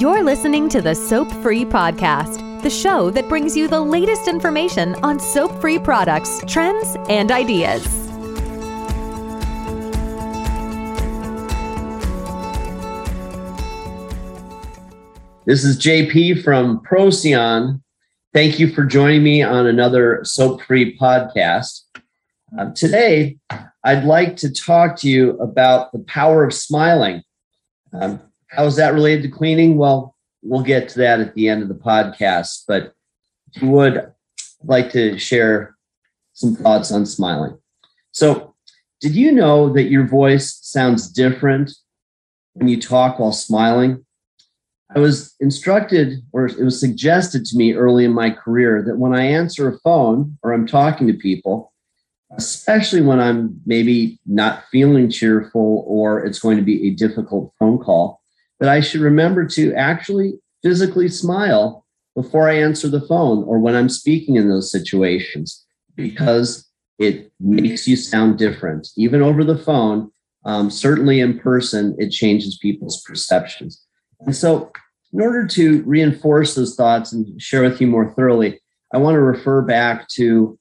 You're listening to the Soap Free Podcast, the show that brings you the latest information on soap free products, trends, and ideas. This is JP from Procyon. Thank you for joining me on another Soap Free podcast. Uh, today, I'd like to talk to you about the power of smiling. Um, how is that related to cleaning? Well, we'll get to that at the end of the podcast, but would like to share some thoughts on smiling. So, did you know that your voice sounds different when you talk while smiling? I was instructed, or it was suggested to me early in my career, that when I answer a phone or I'm talking to people, especially when I'm maybe not feeling cheerful or it's going to be a difficult phone call, that I should remember to actually physically smile before I answer the phone or when I'm speaking in those situations because it makes you sound different. Even over the phone, um, certainly in person, it changes people's perceptions. And so, in order to reinforce those thoughts and share with you more thoroughly, I want to refer back to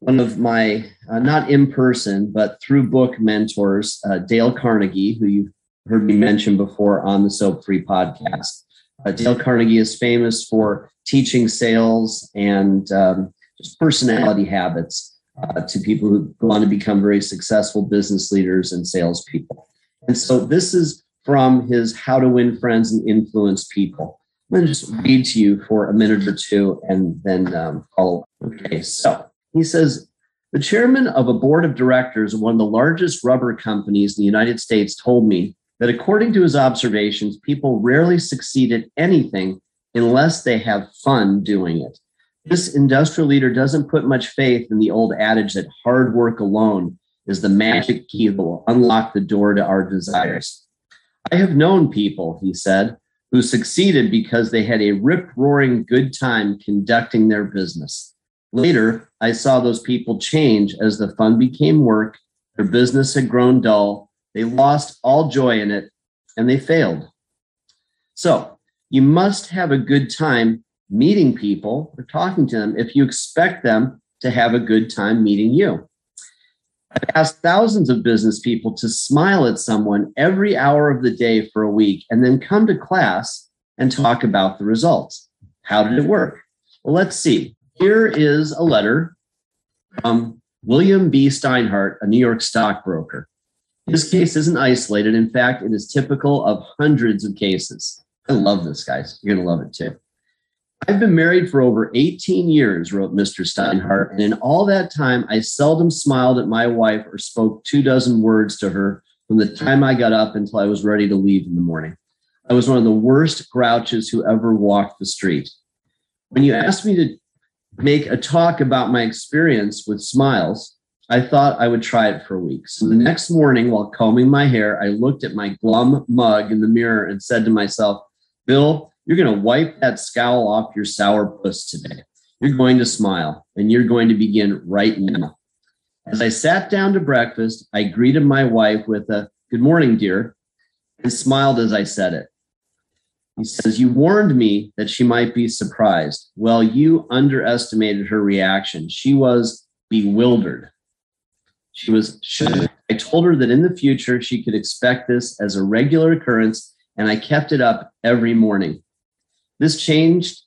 one of my, uh, not in person, but through book mentors, uh, Dale Carnegie, who you've heard me mention before on the Soap Free podcast. Uh, Dale Carnegie is famous for teaching sales and um, just personality habits uh, to people who go on to become very successful business leaders and salespeople. And so this is from his How to Win Friends and Influence People. I'm going to just read to you for a minute or two and then um, follow. Okay, so he says, the chairman of a board of directors of one of the largest rubber companies in the United States told me that according to his observations, people rarely succeed at anything unless they have fun doing it. This industrial leader doesn't put much faith in the old adage that hard work alone is the magic key that will unlock the door to our desires. I have known people, he said, who succeeded because they had a rip roaring good time conducting their business. Later, I saw those people change as the fun became work, their business had grown dull, they lost all joy in it and they failed. So you must have a good time meeting people or talking to them if you expect them to have a good time meeting you. I've asked thousands of business people to smile at someone every hour of the day for a week and then come to class and talk about the results. How did it work? Well, let's see. Here is a letter from William B. Steinhardt, a New York stockbroker. This case isn't isolated. In fact, it is typical of hundreds of cases. I love this, guys. You're going to love it too. I've been married for over 18 years, wrote Mr. Steinhardt, and in all that time, I seldom smiled at my wife or spoke two dozen words to her from the time I got up until I was ready to leave in the morning. I was one of the worst grouches who ever walked the street. When you asked me to make a talk about my experience with smiles, I thought I would try it for a week. So the next morning, while combing my hair, I looked at my glum mug in the mirror and said to myself, Bill, you're going to wipe that scowl off your sour puss today. You're going to smile and you're going to begin right now. As I sat down to breakfast, I greeted my wife with a good morning, dear, and smiled as I said it. He says, You warned me that she might be surprised. Well, you underestimated her reaction. She was bewildered. She was. I told her that in the future she could expect this as a regular occurrence, and I kept it up every morning. This changed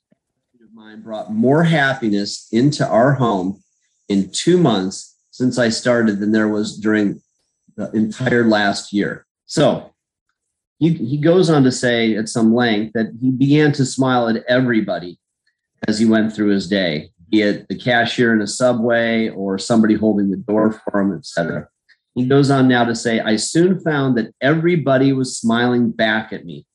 of mine brought more happiness into our home in two months since I started than there was during the entire last year. So he, he goes on to say at some length that he began to smile at everybody as he went through his day be it the cashier in a subway or somebody holding the door for him, etc. He goes on now to say, I soon found that everybody was smiling back at me.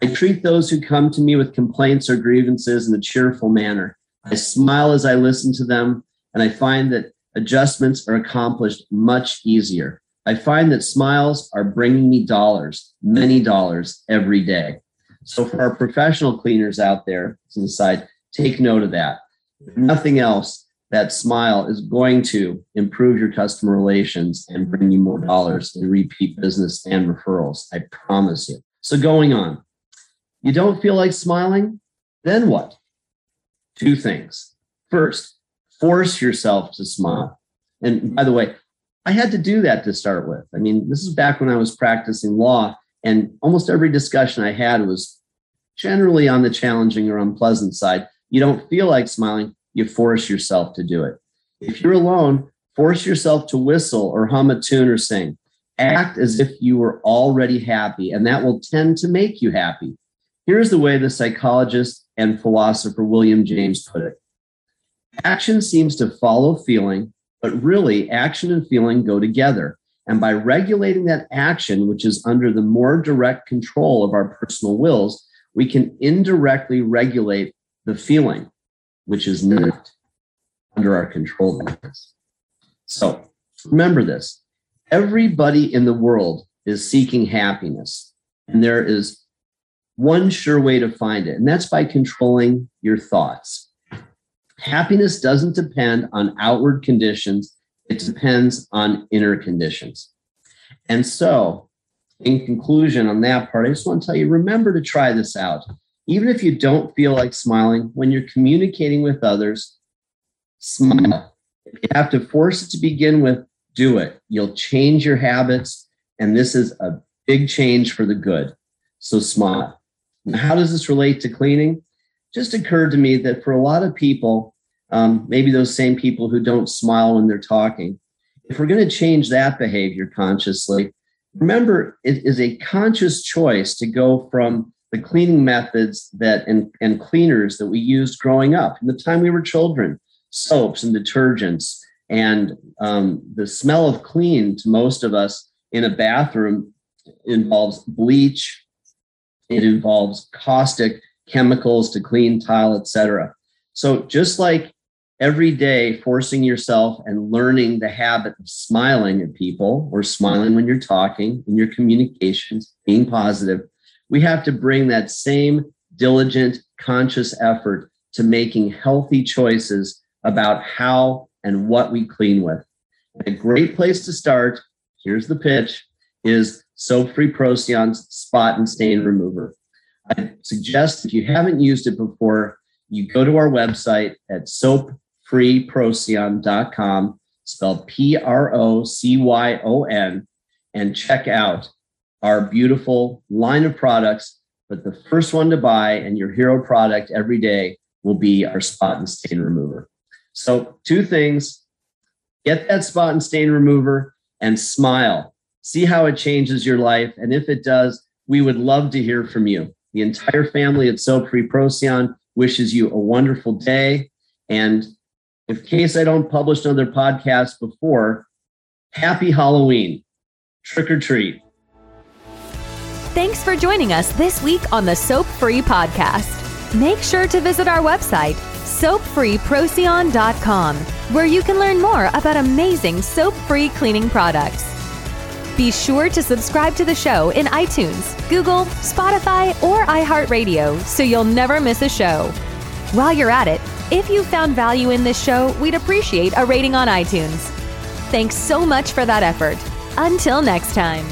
I treat those who come to me with complaints or grievances in a cheerful manner. I smile as I listen to them, and I find that adjustments are accomplished much easier. I find that smiles are bringing me dollars, many dollars every day. So, for our professional cleaners out there, to the side, take note of that nothing else, that smile is going to improve your customer relations and bring you more dollars in repeat business and referrals. I promise you. So, going on, You don't feel like smiling? Then what? Two things. First, force yourself to smile. And by the way, I had to do that to start with. I mean, this is back when I was practicing law, and almost every discussion I had was generally on the challenging or unpleasant side. You don't feel like smiling, you force yourself to do it. If you're alone, force yourself to whistle or hum a tune or sing. Act as if you were already happy, and that will tend to make you happy. Here's the way the psychologist and philosopher William James put it Action seems to follow feeling, but really, action and feeling go together. And by regulating that action, which is under the more direct control of our personal wills, we can indirectly regulate the feeling, which is not under our control. So remember this everybody in the world is seeking happiness, and there is one sure way to find it, and that's by controlling your thoughts. Happiness doesn't depend on outward conditions, it depends on inner conditions. And so, in conclusion on that part, I just want to tell you remember to try this out. Even if you don't feel like smiling, when you're communicating with others, smile. If you have to force it to begin with, do it. You'll change your habits, and this is a big change for the good. So smile. Now, how does this relate to cleaning? Just occurred to me that for a lot of people, um, maybe those same people who don't smile when they're talking, if we're going to change that behavior consciously, remember it is a conscious choice to go from the cleaning methods that and, and cleaners that we used growing up in the time we were children, soaps and detergents, and um, the smell of clean to most of us in a bathroom involves bleach, it involves caustic chemicals to clean tile, etc. So just like every day forcing yourself and learning the habit of smiling at people or smiling when you're talking in your communications, being positive, we have to bring that same diligent, conscious effort to making healthy choices about how and what we clean with. A great place to start, here's the pitch, is Soap Free Procyon's Spot and Stain Remover. I suggest if you haven't used it before, you go to our website at soapfreeprocyon.com, spelled P R O C Y O N, and check out our beautiful line of products. But the first one to buy and your hero product every day will be our spot and stain remover. So, two things get that spot and stain remover and smile see how it changes your life. And if it does, we would love to hear from you. The entire family at Soap Free Procyon wishes you a wonderful day. And in case I don't publish another podcast before, happy Halloween. Trick or treat. Thanks for joining us this week on the Soap Free Podcast. Make sure to visit our website, soapfreeprocyon.com, where you can learn more about amazing soap free cleaning products. Be sure to subscribe to the show in iTunes, Google, Spotify, or iHeartRadio so you'll never miss a show. While you're at it, if you found value in this show, we'd appreciate a rating on iTunes. Thanks so much for that effort. Until next time.